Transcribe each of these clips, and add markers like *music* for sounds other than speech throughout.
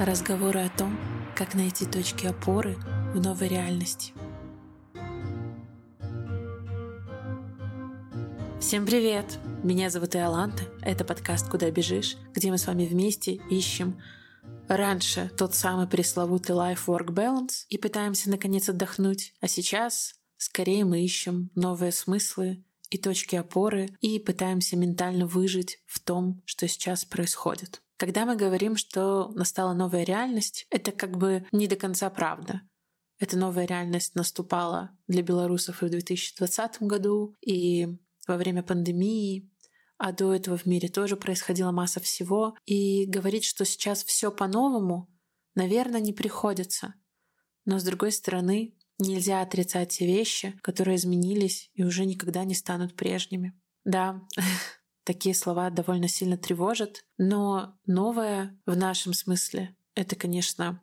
Разговоры о том, как найти точки опоры в новой реальности. Всем привет! Меня зовут Иоланта. Это подкаст «Куда бежишь», где мы с вами вместе ищем раньше тот самый пресловутый life-work balance и пытаемся наконец отдохнуть. А сейчас скорее мы ищем новые смыслы и точки опоры и пытаемся ментально выжить в том, что сейчас происходит. Когда мы говорим, что настала новая реальность, это как бы не до конца правда. Эта новая реальность наступала для белорусов и в 2020 году, и во время пандемии, а до этого в мире тоже происходила масса всего. И говорить, что сейчас все по-новому, наверное, не приходится. Но с другой стороны, нельзя отрицать те вещи, которые изменились и уже никогда не станут прежними. Да, *laughs* такие слова довольно сильно тревожат, но новое в нашем смысле — это, конечно,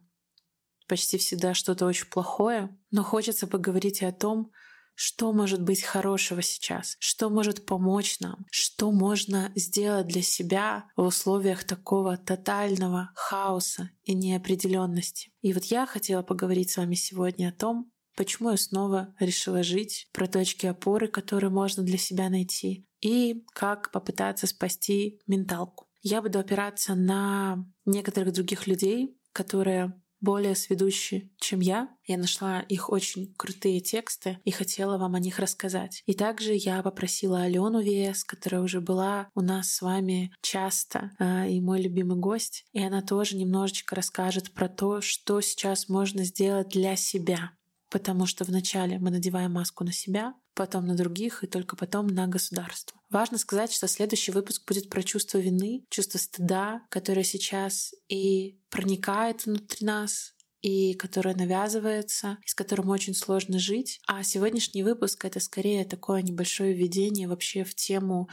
почти всегда что-то очень плохое, но хочется поговорить и о том, что может быть хорошего сейчас, что может помочь нам, что можно сделать для себя в условиях такого тотального хаоса и неопределенности. И вот я хотела поговорить с вами сегодня о том, почему я снова решила жить, про точки опоры, которые можно для себя найти, и как попытаться спасти менталку. Я буду опираться на некоторых других людей, которые более сведущие, чем я. Я нашла их очень крутые тексты и хотела вам о них рассказать. И также я попросила Алену Вес, которая уже была у нас с вами часто, э, и мой любимый гость, и она тоже немножечко расскажет про то, что сейчас можно сделать для себя. Потому что вначале мы надеваем маску на себя, потом на других и только потом на государство. Важно сказать, что следующий выпуск будет про чувство вины, чувство стыда, которое сейчас и проникает внутри нас, и которое навязывается, и с которым очень сложно жить. А сегодняшний выпуск — это скорее такое небольшое введение вообще в тему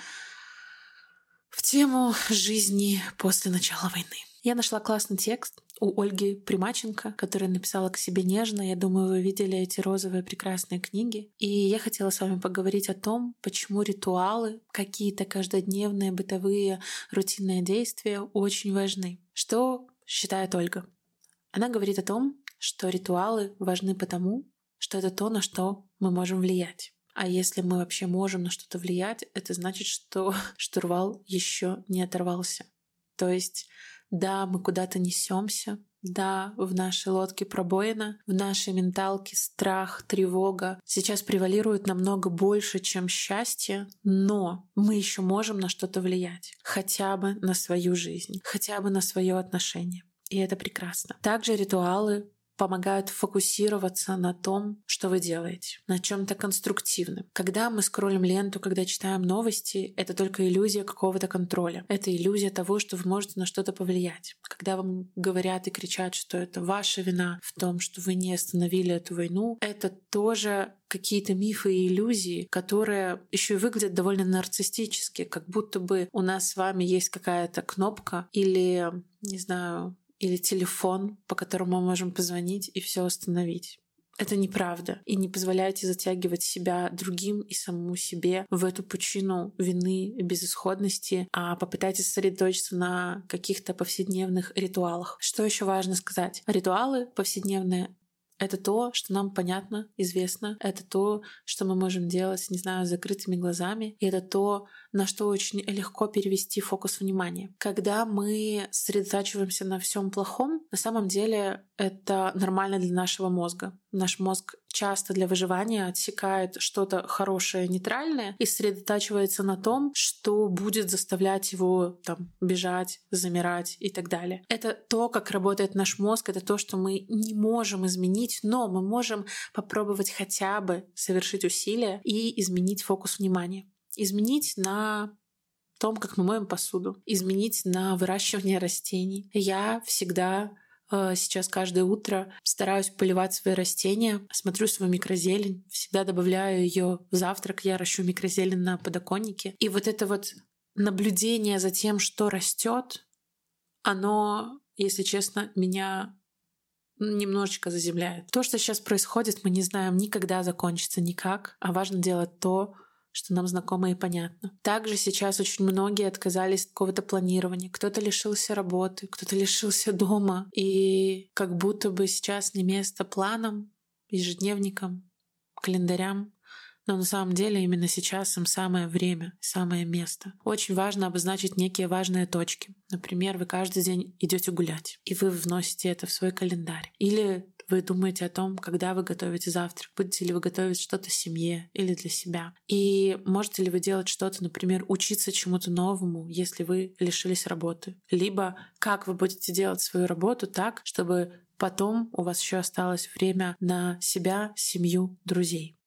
в тему жизни после начала войны. Я нашла классный текст у Ольги Примаченко, которая написала к себе нежно. Я думаю, вы видели эти розовые прекрасные книги. И я хотела с вами поговорить о том, почему ритуалы, какие-то каждодневные бытовые рутинные действия очень важны. Что считает Ольга? Она говорит о том, что ритуалы важны потому, что это то, на что мы можем влиять. А если мы вообще можем на что-то влиять, это значит, что *laughs* штурвал еще не оторвался. То есть да, мы куда-то несемся, да, в нашей лодке пробоина, в нашей менталке страх, тревога сейчас превалирует намного больше, чем счастье, но мы еще можем на что-то влиять, хотя бы на свою жизнь, хотя бы на свое отношение. И это прекрасно. Также ритуалы помогают фокусироваться на том, что вы делаете, на чем-то конструктивном. Когда мы скроллим ленту, когда читаем новости, это только иллюзия какого-то контроля. Это иллюзия того, что вы можете на что-то повлиять. Когда вам говорят и кричат, что это ваша вина в том, что вы не остановили эту войну, это тоже какие-то мифы и иллюзии, которые еще и выглядят довольно нарциссически, как будто бы у нас с вами есть какая-то кнопка или, не знаю, или телефон, по которому мы можем позвонить и все остановить. Это неправда. И не позволяйте затягивать себя другим и самому себе в эту пучину вины и безысходности, а попытайтесь сосредоточиться на каких-то повседневных ритуалах. Что еще важно сказать? Ритуалы повседневные это то, что нам понятно, известно. Это то, что мы можем делать, не знаю, с закрытыми глазами. И это то, на что очень легко перевести фокус внимания. Когда мы сосредотачиваемся на всем плохом, на самом деле это нормально для нашего мозга. Наш мозг часто для выживания отсекает что-то хорошее, нейтральное и сосредотачивается на том, что будет заставлять его там бежать, замирать и так далее. Это то, как работает наш мозг, это то, что мы не можем изменить, но мы можем попробовать хотя бы совершить усилия и изменить фокус внимания. Изменить на том, как мы моем посуду, изменить на выращивание растений. Я всегда сейчас каждое утро стараюсь поливать свои растения, смотрю свою микрозелень, всегда добавляю ее в завтрак, я ращу микрозелень на подоконнике. И вот это вот наблюдение за тем, что растет, оно, если честно, меня немножечко заземляет. То, что сейчас происходит, мы не знаем никогда закончится никак, а важно делать то, что нам знакомо и понятно. Также сейчас очень многие отказались от какого-то планирования. Кто-то лишился работы, кто-то лишился дома. И как будто бы сейчас не место планам, ежедневникам, календарям, но на самом деле именно сейчас им самое время, самое место. Очень важно обозначить некие важные точки. Например, вы каждый день идете гулять, и вы вносите это в свой календарь. Или вы думаете о том, когда вы готовите завтрак, будете ли вы готовить что-то семье или для себя. И можете ли вы делать что-то, например, учиться чему-то новому, если вы лишились работы. Либо как вы будете делать свою работу так, чтобы потом у вас еще осталось время на себя, семью, друзей.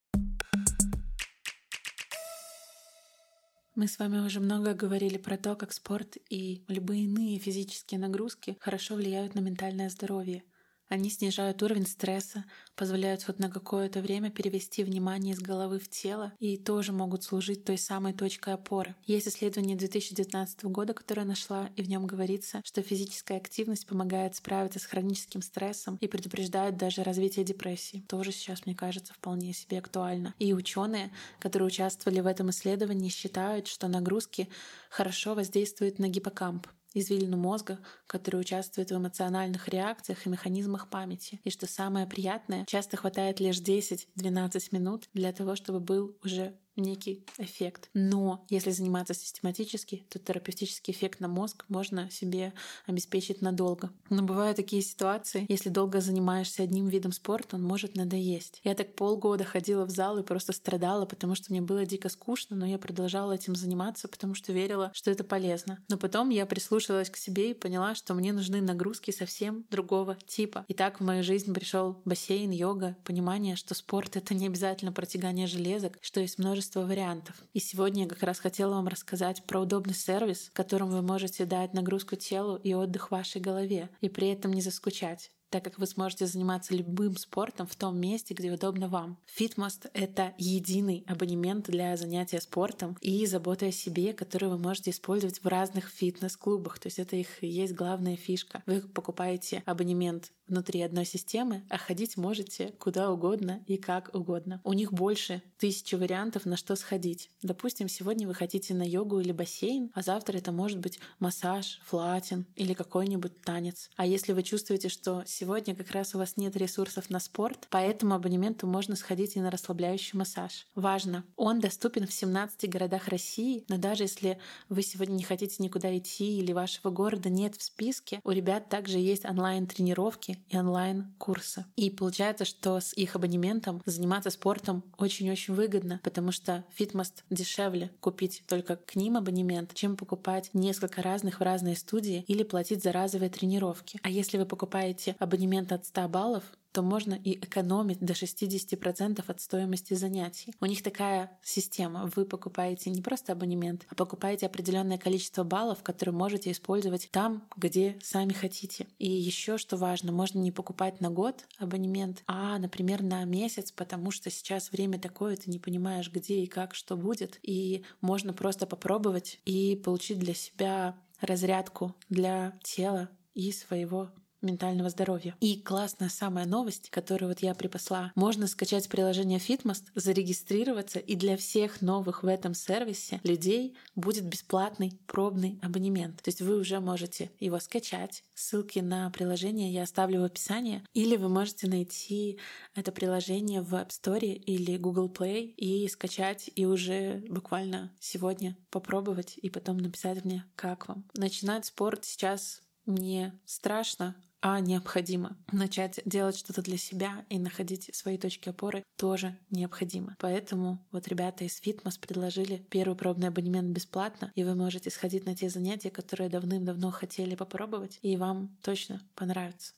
Мы с вами уже много говорили про то, как спорт и любые иные физические нагрузки хорошо влияют на ментальное здоровье — они снижают уровень стресса, позволяют хоть на какое-то время перевести внимание из головы в тело и тоже могут служить той самой точкой опоры. Есть исследование 2019 года, которое нашла, и в нем говорится, что физическая активность помогает справиться с хроническим стрессом и предупреждает даже развитие депрессии. Тоже сейчас, мне кажется, вполне себе актуально. И ученые, которые участвовали в этом исследовании, считают, что нагрузки хорошо воздействуют на гиппокамп, извилину мозга, который участвует в эмоциональных реакциях и механизмах памяти. И что самое приятное, часто хватает лишь 10-12 минут для того, чтобы был уже некий эффект. Но если заниматься систематически, то терапевтический эффект на мозг можно себе обеспечить надолго. Но бывают такие ситуации, если долго занимаешься одним видом спорта, он может надоесть. Я так полгода ходила в зал и просто страдала, потому что мне было дико скучно, но я продолжала этим заниматься, потому что верила, что это полезно. Но потом я прислушалась к себе и поняла, что мне нужны нагрузки совсем другого типа. И так в мою жизнь пришел бассейн, йога, понимание, что спорт — это не обязательно протягание железок, что есть множество множество вариантов. И сегодня я как раз хотела вам рассказать про удобный сервис, которым вы можете дать нагрузку телу и отдых вашей голове, и при этом не заскучать так как вы сможете заниматься любым спортом в том месте, где удобно вам. Fitmost — это единый абонемент для занятия спортом и заботы о себе, который вы можете использовать в разных фитнес-клубах. То есть это их есть главная фишка. Вы покупаете абонемент внутри одной системы, а ходить можете куда угодно и как угодно. У них больше тысячи вариантов, на что сходить. Допустим, сегодня вы хотите на йогу или бассейн, а завтра это может быть массаж, флатин или какой-нибудь танец. А если вы чувствуете, что сегодня как раз у вас нет ресурсов на спорт, по этому абонементу можно сходить и на расслабляющий массаж. Важно, он доступен в 17 городах России, но даже если вы сегодня не хотите никуда идти или вашего города нет в списке, у ребят также есть онлайн-тренировки и онлайн-курсы. И получается, что с их абонементом заниматься спортом очень-очень выгодно, потому что Fitmast дешевле купить только к ним абонемент, чем покупать несколько разных в разные студии или платить за разовые тренировки. А если вы покупаете абонемент от 100 баллов, то можно и экономить до 60% от стоимости занятий. У них такая система. Вы покупаете не просто абонемент, а покупаете определенное количество баллов, которые можете использовать там, где сами хотите. И еще что важно, можно не покупать на год абонемент, а, например, на месяц, потому что сейчас время такое, ты не понимаешь, где и как, что будет. И можно просто попробовать и получить для себя разрядку для тела и своего ментального здоровья. И классная самая новость, которую вот я припасла. Можно скачать приложение Fitmast, зарегистрироваться, и для всех новых в этом сервисе людей будет бесплатный пробный абонемент. То есть вы уже можете его скачать. Ссылки на приложение я оставлю в описании. Или вы можете найти это приложение в App Store или Google Play и скачать, и уже буквально сегодня попробовать, и потом написать мне, как вам. Начинать спорт сейчас не страшно, а необходимо. Начать делать что-то для себя и находить свои точки опоры тоже необходимо. Поэтому вот ребята из Fitmas предложили первый пробный абонемент бесплатно, и вы можете сходить на те занятия, которые давным-давно хотели попробовать, и вам точно понравится.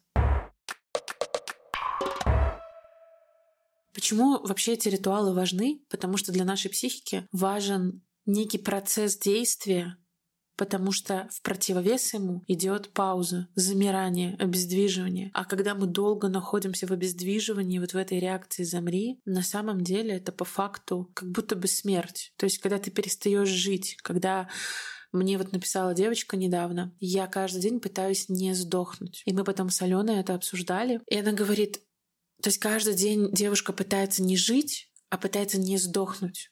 Почему вообще эти ритуалы важны? Потому что для нашей психики важен некий процесс действия, потому что в противовес ему идет пауза, замирание, обездвиживание. А когда мы долго находимся в обездвиживании, вот в этой реакции «замри», на самом деле это по факту как будто бы смерть. То есть когда ты перестаешь жить, когда мне вот написала девочка недавно, я каждый день пытаюсь не сдохнуть. И мы потом с Аленой это обсуждали. И она говорит, то есть каждый день девушка пытается не жить, а пытается не сдохнуть.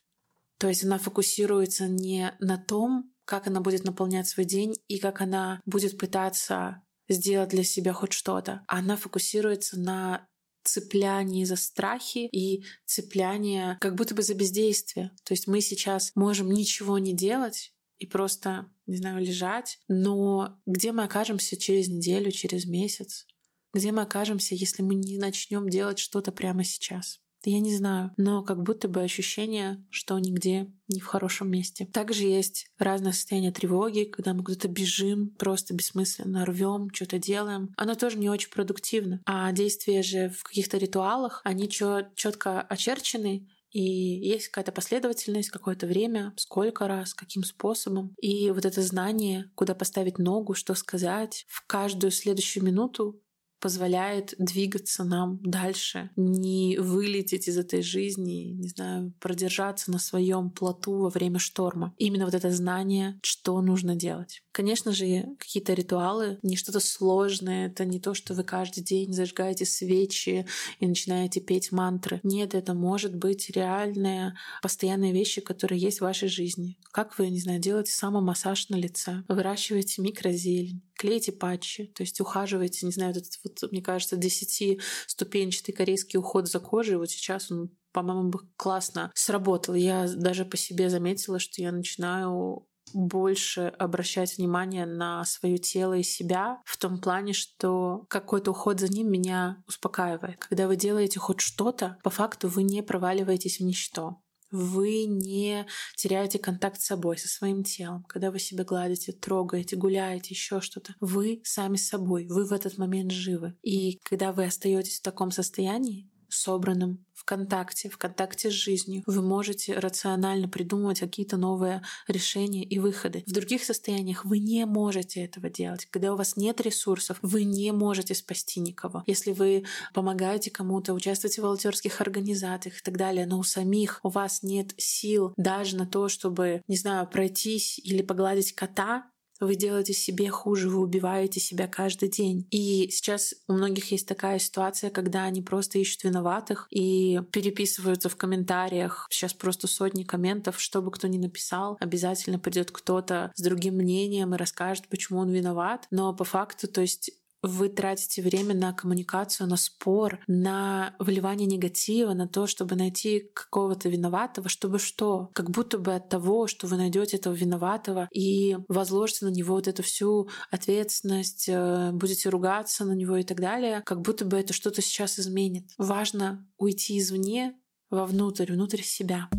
То есть она фокусируется не на том, как она будет наполнять свой день и как она будет пытаться сделать для себя хоть что-то. Она фокусируется на цепляние за страхи и цепляние как будто бы за бездействие. То есть мы сейчас можем ничего не делать и просто, не знаю, лежать, но где мы окажемся через неделю, через месяц? Где мы окажемся, если мы не начнем делать что-то прямо сейчас? Я не знаю, но как будто бы ощущение, что нигде не в хорошем месте. Также есть разное состояние тревоги, когда мы куда-то бежим, просто бессмысленно рвем, что-то делаем. Оно тоже не очень продуктивно. А действия же в каких-то ритуалах, они четко очерчены, и есть какая-то последовательность, какое-то время, сколько раз, каким способом. И вот это знание, куда поставить ногу, что сказать, в каждую следующую минуту позволяет двигаться нам дальше, не вылететь из этой жизни, не знаю, продержаться на своем плоту во время шторма. Именно вот это знание, что нужно делать. Конечно же, какие-то ритуалы, не что-то сложное, это не то, что вы каждый день зажигаете свечи и начинаете петь мантры. Нет, это может быть реальные, постоянные вещи, которые есть в вашей жизни. Как вы, не знаю, делаете самомассаж на лице, выращиваете микрозелень, клеите патчи, то есть ухаживаете, не знаю, этот вот, мне кажется, 10-ступенчатый корейский уход за кожей, вот сейчас он по-моему, классно сработал. Я даже по себе заметила, что я начинаю больше обращать внимание на свое тело и себя в том плане, что какой-то уход за ним меня успокаивает. Когда вы делаете хоть что-то, по факту вы не проваливаетесь в ничто вы не теряете контакт с собой, со своим телом. Когда вы себя гладите, трогаете, гуляете, еще что-то, вы сами собой, вы в этот момент живы. И когда вы остаетесь в таком состоянии, собранным в контакте, в контакте с жизнью. Вы можете рационально придумывать какие-то новые решения и выходы. В других состояниях вы не можете этого делать. Когда у вас нет ресурсов, вы не можете спасти никого. Если вы помогаете кому-то, участвуете в волонтерских организациях и так далее, но у самих у вас нет сил даже на то, чтобы, не знаю, пройтись или погладить кота, вы делаете себе хуже, вы убиваете себя каждый день. И сейчас у многих есть такая ситуация, когда они просто ищут виноватых и переписываются в комментариях. Сейчас просто сотни комментов, что бы кто ни написал, обязательно придет кто-то с другим мнением и расскажет, почему он виноват. Но по факту, то есть вы тратите время на коммуникацию, на спор, на вливание негатива, на то, чтобы найти какого-то виноватого, чтобы что? Как будто бы от того, что вы найдете этого виноватого и возложите на него вот эту всю ответственность, э, будете ругаться на него и так далее, как будто бы это что-то сейчас изменит. Важно уйти извне вовнутрь, внутрь себя.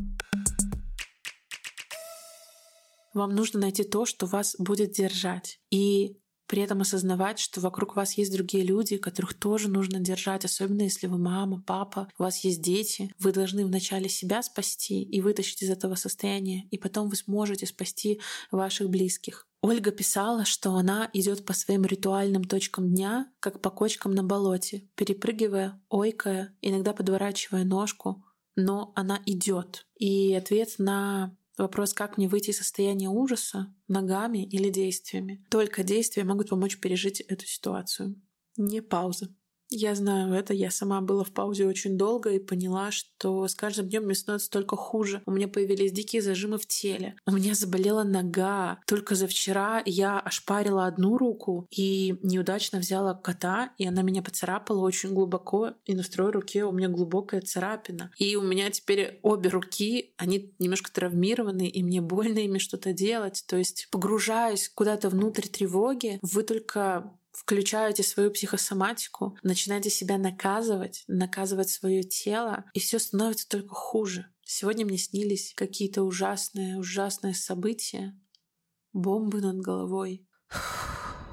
Вам нужно найти то, что вас будет держать. И при этом осознавать, что вокруг вас есть другие люди, которых тоже нужно держать, особенно если вы мама, папа, у вас есть дети. Вы должны вначале себя спасти и вытащить из этого состояния, и потом вы сможете спасти ваших близких. Ольга писала, что она идет по своим ритуальным точкам дня, как по кочкам на болоте, перепрыгивая, ойкая, иногда подворачивая ножку, но она идет. И ответ на Вопрос, как мне выйти из состояния ужаса, ногами или действиями. Только действия могут помочь пережить эту ситуацию. Не пауза. Я знаю это, я сама была в паузе очень долго и поняла, что с каждым днем мне становится только хуже. У меня появились дикие зажимы в теле. У меня заболела нога. Только за вчера я ошпарила одну руку и неудачно взяла кота, и она меня поцарапала очень глубоко, и на второй руке у меня глубокая царапина. И у меня теперь обе руки, они немножко травмированы, и мне больно ими что-то делать. То есть погружаясь куда-то внутрь тревоги, вы только включаете свою психосоматику, начинаете себя наказывать, наказывать свое тело, и все становится только хуже. Сегодня мне снились какие-то ужасные, ужасные события, бомбы над головой. *sighs* *sighs*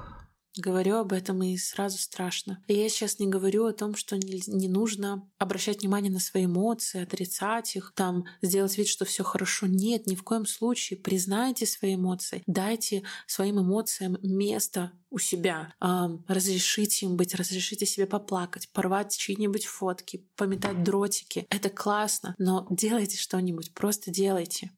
Говорю об этом и сразу страшно. И я сейчас не говорю о том, что не, не нужно обращать внимание на свои эмоции, отрицать их, там сделать вид, что все хорошо. Нет, ни в коем случае. Признайте свои эмоции, дайте своим эмоциям место у себя. Разрешите им быть, разрешите себе поплакать, порвать чьи-нибудь фотки, пометать дротики. Это классно, но делайте что-нибудь, просто делайте.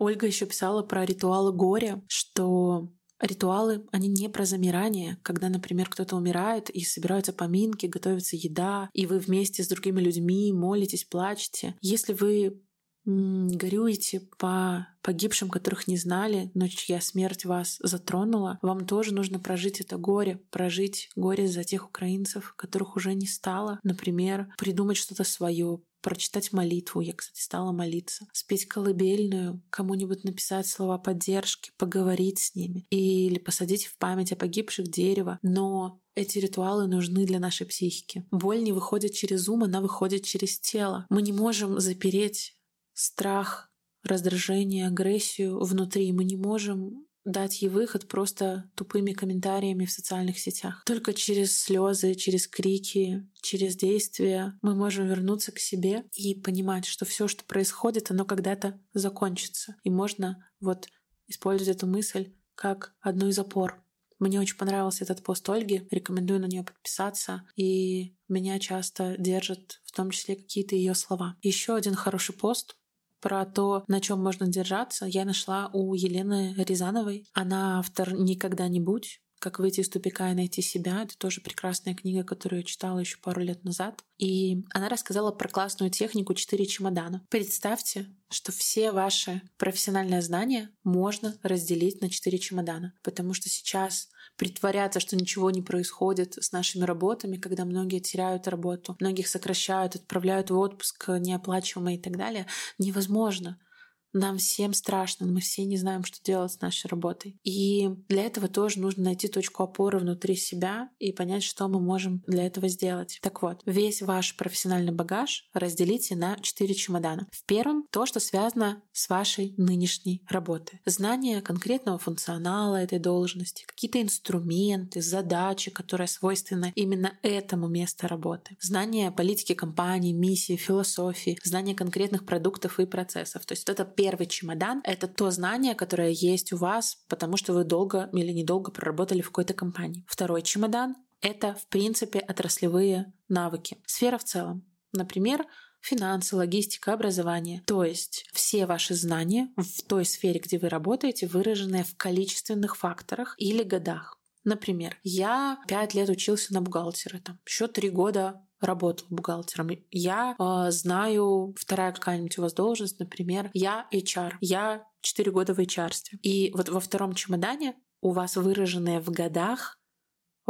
Ольга еще писала про ритуалы горя, что Ритуалы, они не про замирание, когда, например, кто-то умирает и собираются поминки, готовится еда, и вы вместе с другими людьми молитесь, плачете. Если вы горюете по погибшим, которых не знали, но чья смерть вас затронула, вам тоже нужно прожить это горе, прожить горе за тех украинцев, которых уже не стало. Например, придумать что-то свое, прочитать молитву. Я, кстати, стала молиться. Спеть колыбельную, кому-нибудь написать слова поддержки, поговорить с ними. Или посадить в память о погибших дерево. Но эти ритуалы нужны для нашей психики. Боль не выходит через ум, она выходит через тело. Мы не можем запереть страх, раздражение, агрессию внутри. Мы не можем дать ей выход просто тупыми комментариями в социальных сетях. Только через слезы, через крики, через действия мы можем вернуться к себе и понимать, что все, что происходит, оно когда-то закончится. И можно вот использовать эту мысль как одну из опор. Мне очень понравился этот пост Ольги, рекомендую на нее подписаться, и меня часто держат в том числе какие-то ее слова. Еще один хороший пост про то, на чем можно держаться, я нашла у Елены Рязановой. Она автор «Никогда не будь», как выйти из тупика и найти себя. Это тоже прекрасная книга, которую я читала еще пару лет назад. И она рассказала про классную технику «Четыре чемодана». Представьте, что все ваши профессиональные знания можно разделить на четыре чемодана. Потому что сейчас притворяться, что ничего не происходит с нашими работами, когда многие теряют работу, многих сокращают, отправляют в отпуск неоплачиваемый и так далее, невозможно. Нам всем страшно, мы все не знаем, что делать с нашей работой. И для этого тоже нужно найти точку опоры внутри себя и понять, что мы можем для этого сделать. Так вот, весь ваш профессиональный багаж разделите на четыре чемодана. В первом — то, что связано с вашей нынешней работой. Знание конкретного функционала этой должности, какие-то инструменты, задачи, которые свойственны именно этому месту работы. Знание политики компании, миссии, философии, знание конкретных продуктов и процессов. То есть это первый чемодан — это то знание, которое есть у вас, потому что вы долго или недолго проработали в какой-то компании. Второй чемодан — это, в принципе, отраслевые навыки. Сфера в целом. Например, финансы, логистика, образование. То есть все ваши знания в той сфере, где вы работаете, выраженные в количественных факторах или годах. Например, я пять лет учился на бухгалтера, там, еще три года работал бухгалтером. Я э, знаю, вторая какая-нибудь у вас должность, например, я HR. Я 4 года в HR. И вот во втором чемодане у вас выраженные в годах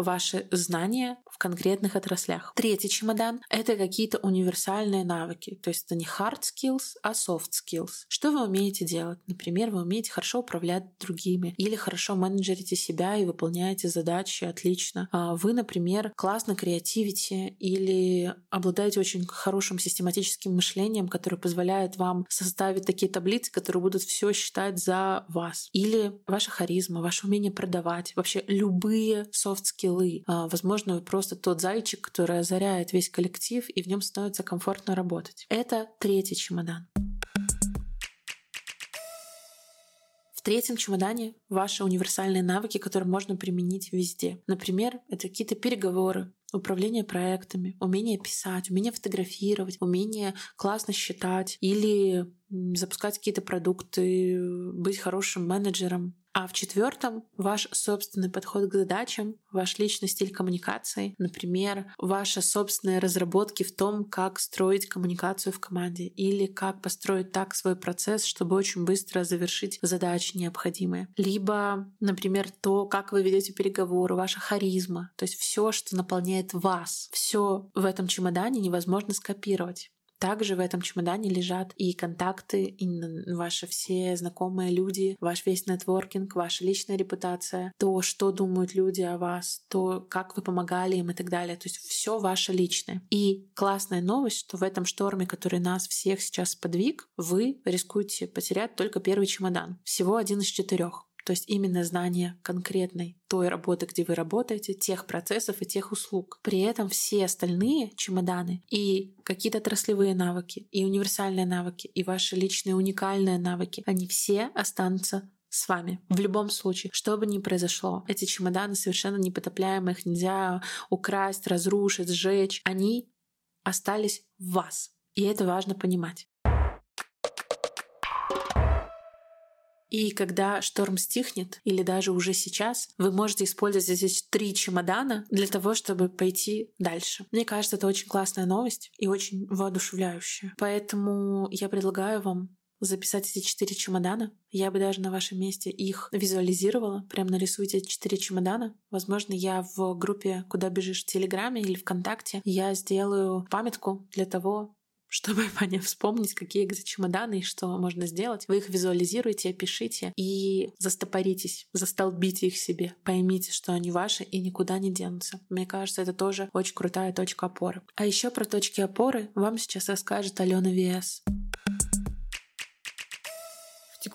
ваши знания в конкретных отраслях. Третий чемодан — это какие-то универсальные навыки. То есть это не hard skills, а soft skills. Что вы умеете делать? Например, вы умеете хорошо управлять другими или хорошо менеджерите себя и выполняете задачи отлично. А вы, например, классно креативите или обладаете очень хорошим систематическим мышлением, которое позволяет вам составить такие таблицы, которые будут все считать за вас. Или ваша харизма, ваше умение продавать. Вообще любые soft skills скиллы. А, возможно, вы просто тот зайчик, который озаряет весь коллектив, и в нем становится комфортно работать. Это третий чемодан. В третьем чемодане ваши универсальные навыки, которые можно применить везде. Например, это какие-то переговоры, управление проектами, умение писать, умение фотографировать, умение классно считать или запускать какие-то продукты, быть хорошим менеджером, а в четвертом ваш собственный подход к задачам, ваш личный стиль коммуникации, например, ваши собственные разработки в том, как строить коммуникацию в команде или как построить так свой процесс, чтобы очень быстро завершить задачи необходимые. Либо, например, то, как вы ведете переговоры, ваша харизма, то есть все, что наполняет вас. Все в этом чемодане невозможно скопировать. Также в этом чемодане лежат и контакты, и ваши все знакомые люди, ваш весь нетворкинг, ваша личная репутация, то, что думают люди о вас, то, как вы помогали им и так далее. То есть все ваше личное. И классная новость, что в этом шторме, который нас всех сейчас подвиг, вы рискуете потерять только первый чемодан. Всего один из четырех. То есть именно знание конкретной той работы, где вы работаете, тех процессов и тех услуг. При этом все остальные чемоданы и какие-то отраслевые навыки, и универсальные навыки, и ваши личные уникальные навыки, они все останутся с вами. В любом случае, что бы ни произошло, эти чемоданы совершенно непотопляемые, их нельзя украсть, разрушить, сжечь. Они остались в вас. И это важно понимать. И когда шторм стихнет, или даже уже сейчас, вы можете использовать здесь три чемодана для того, чтобы пойти дальше. Мне кажется, это очень классная новость и очень воодушевляющая. Поэтому я предлагаю вам записать эти четыре чемодана. Я бы даже на вашем месте их визуализировала. Прям нарисуйте четыре чемодана. Возможно, я в группе «Куда бежишь» в Телеграме или ВКонтакте я сделаю памятку для того, чтобы *laughs* понять, вспомнить, какие чемоданы и что можно сделать. Вы их визуализируете, опишите и застопоритесь, застолбите их себе. Поймите, что они ваши и никуда не денутся. Мне кажется, это тоже очень крутая точка опоры. А еще про точки опоры вам сейчас расскажет Алена Виэс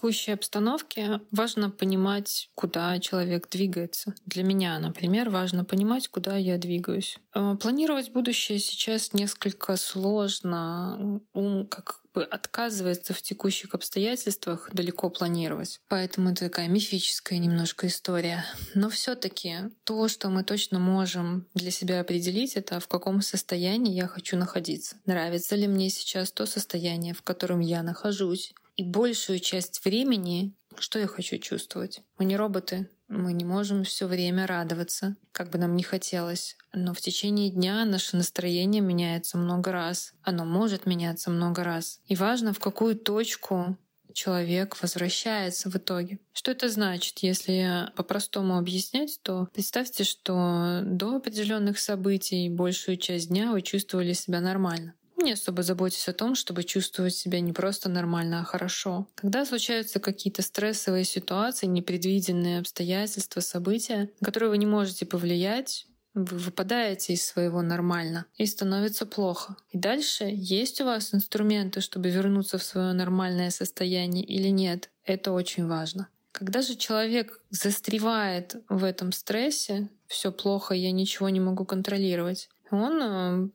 текущей обстановке важно понимать, куда человек двигается. Для меня, например, важно понимать, куда я двигаюсь. Э, планировать будущее сейчас несколько сложно. Ум как бы отказывается в текущих обстоятельствах далеко планировать. Поэтому это такая мифическая немножко история. Но все таки то, что мы точно можем для себя определить, это в каком состоянии я хочу находиться. Нравится ли мне сейчас то состояние, в котором я нахожусь, и большую часть времени что я хочу чувствовать? Мы не роботы, мы не можем все время радоваться, как бы нам ни хотелось. Но в течение дня наше настроение меняется много раз. Оно может меняться много раз. И важно, в какую точку человек возвращается в итоге. Что это значит? Если по-простому объяснять, то представьте, что до определенных событий большую часть дня вы чувствовали себя нормально не особо заботясь о том, чтобы чувствовать себя не просто нормально, а хорошо. Когда случаются какие-то стрессовые ситуации, непредвиденные обстоятельства, события, которые вы не можете повлиять, вы выпадаете из своего нормально и становится плохо. И дальше есть у вас инструменты, чтобы вернуться в свое нормальное состояние или нет. Это очень важно. Когда же человек застревает в этом стрессе, все плохо, я ничего не могу контролировать, он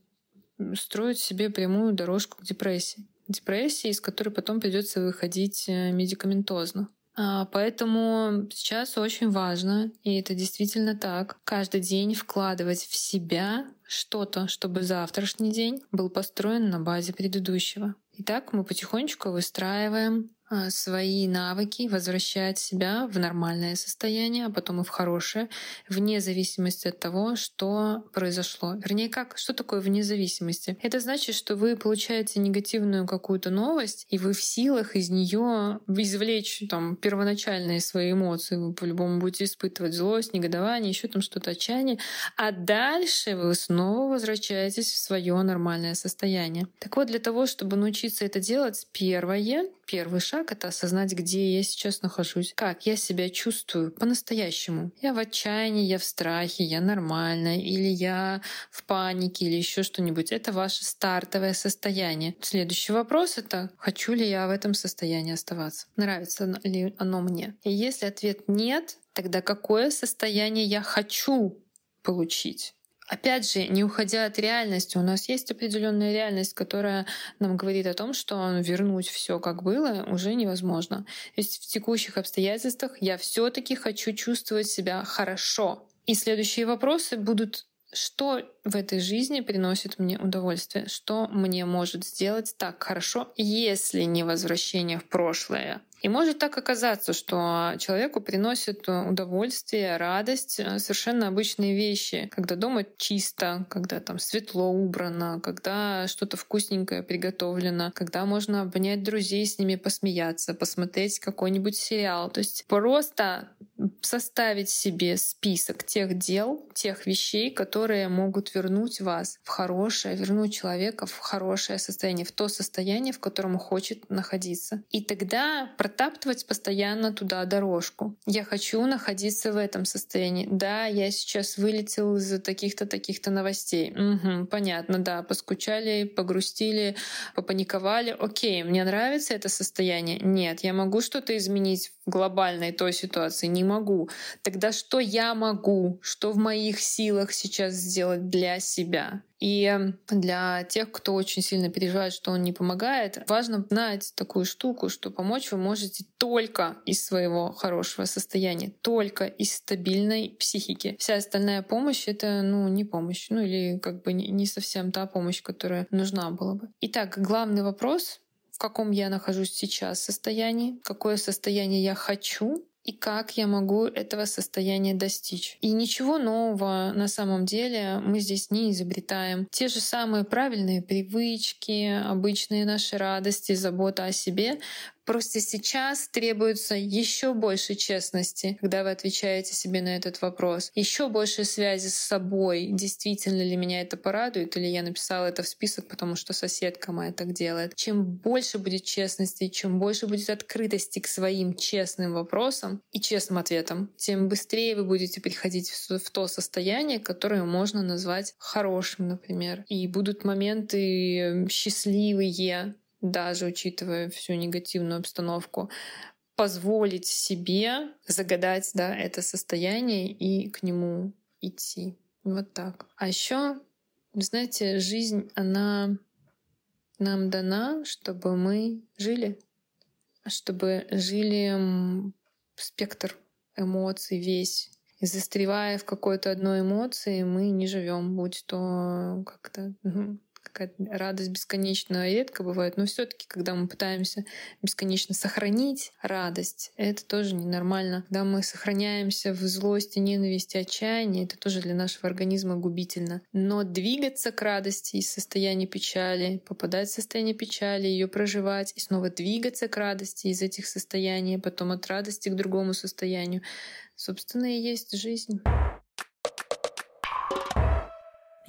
строить себе прямую дорожку к депрессии. Депрессии, из которой потом придется выходить э, медикаментозно. А, поэтому сейчас очень важно, и это действительно так, каждый день вкладывать в себя что-то, чтобы завтрашний день был построен на базе предыдущего. Итак, мы потихонечку выстраиваем свои навыки, возвращать себя в нормальное состояние, а потом и в хорошее, вне зависимости от того, что произошло. Вернее, как, что такое вне зависимости? Это значит, что вы получаете негативную какую-то новость, и вы в силах из нее извлечь там первоначальные свои эмоции. Вы по-любому будете испытывать злость, негодование, еще там что-то отчаяние. А дальше вы снова возвращаетесь в свое нормальное состояние. Так вот, для того, чтобы научиться это делать, первое, первый шаг — это осознать, где я сейчас нахожусь, как я себя чувствую по-настоящему. Я в отчаянии, я в страхе, я нормально, или я в панике, или еще что-нибудь. Это ваше стартовое состояние. Следующий вопрос — это хочу ли я в этом состоянии оставаться? Нравится ли оно мне? И если ответ нет, тогда какое состояние я хочу получить? Опять же, не уходя от реальности, у нас есть определенная реальность, которая нам говорит о том, что вернуть все как было уже невозможно. То есть в текущих обстоятельствах я все-таки хочу чувствовать себя хорошо. И следующие вопросы будут что в этой жизни приносит мне удовольствие, что мне может сделать так хорошо, если не возвращение в прошлое, и может так оказаться, что человеку приносит удовольствие, радость э, совершенно обычные вещи, когда дома чисто, когда там светло убрано, когда что-то вкусненькое приготовлено, когда можно обнять друзей, с ними посмеяться, посмотреть какой-нибудь сериал. То есть просто составить себе список тех дел, тех вещей, которые могут вернуть вас в хорошее, вернуть человека в хорошее состояние, в то состояние, в котором хочет находиться. И тогда протаптывать постоянно туда дорожку. Я хочу находиться в этом состоянии. Да, я сейчас вылетел из таких-то, таких-то новостей. Угу, понятно, да, поскучали, погрустили, попаниковали. Окей, мне нравится это состояние? Нет, я могу что-то изменить глобальной той ситуации? Не могу. Тогда что я могу? Что в моих силах сейчас сделать для себя? И для тех, кто очень сильно переживает, что он не помогает, важно знать такую штуку, что помочь вы можете только из своего хорошего состояния, только из стабильной психики. Вся остальная помощь — это, ну, не помощь, ну или как бы не совсем та помощь, которая нужна была бы. Итак, главный вопрос каком я нахожусь сейчас состоянии, какое состояние я хочу, и как я могу этого состояния достичь. И ничего нового на самом деле мы здесь не изобретаем. Те же самые правильные привычки, обычные наши радости, забота о себе Просто сейчас требуется еще больше честности, когда вы отвечаете себе на этот вопрос. Еще больше связи с собой. Действительно ли меня это порадует, или я написала это в список, потому что соседка моя так делает. Чем больше будет честности, чем больше будет открытости к своим честным вопросам и честным ответам, тем быстрее вы будете приходить в то состояние, которое можно назвать хорошим, например. И будут моменты счастливые, даже учитывая всю негативную обстановку, позволить себе загадать да, это состояние и к нему идти. Вот так. А еще, знаете, жизнь, она нам дана, чтобы мы жили, чтобы жили спектр эмоций весь. И застревая в какой-то одной эмоции, мы не живем, будь то как-то какая-то радость бесконечно редко бывает, но все-таки, когда мы пытаемся бесконечно сохранить радость, это тоже ненормально. Когда мы сохраняемся в злости, ненависти, отчаянии, это тоже для нашего организма губительно. Но двигаться к радости из состояния печали, попадать в состояние печали, ее проживать и снова двигаться к радости из этих состояний, потом от радости к другому состоянию, собственно, и есть жизнь.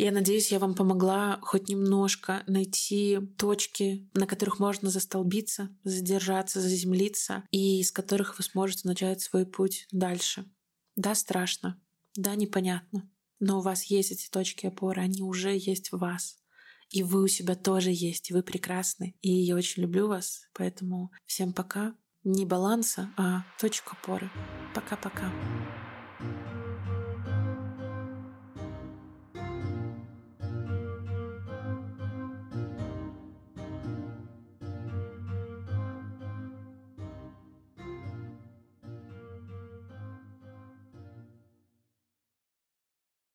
Я надеюсь, я вам помогла хоть немножко найти точки, на которых можно застолбиться, задержаться, заземлиться, и из которых вы сможете начать свой путь дальше. Да, страшно, да, непонятно, но у вас есть эти точки опоры, они уже есть в вас. И вы у себя тоже есть, и вы прекрасны. И я очень люблю вас, поэтому всем пока. Не баланса, а точка опоры. Пока-пока. thank you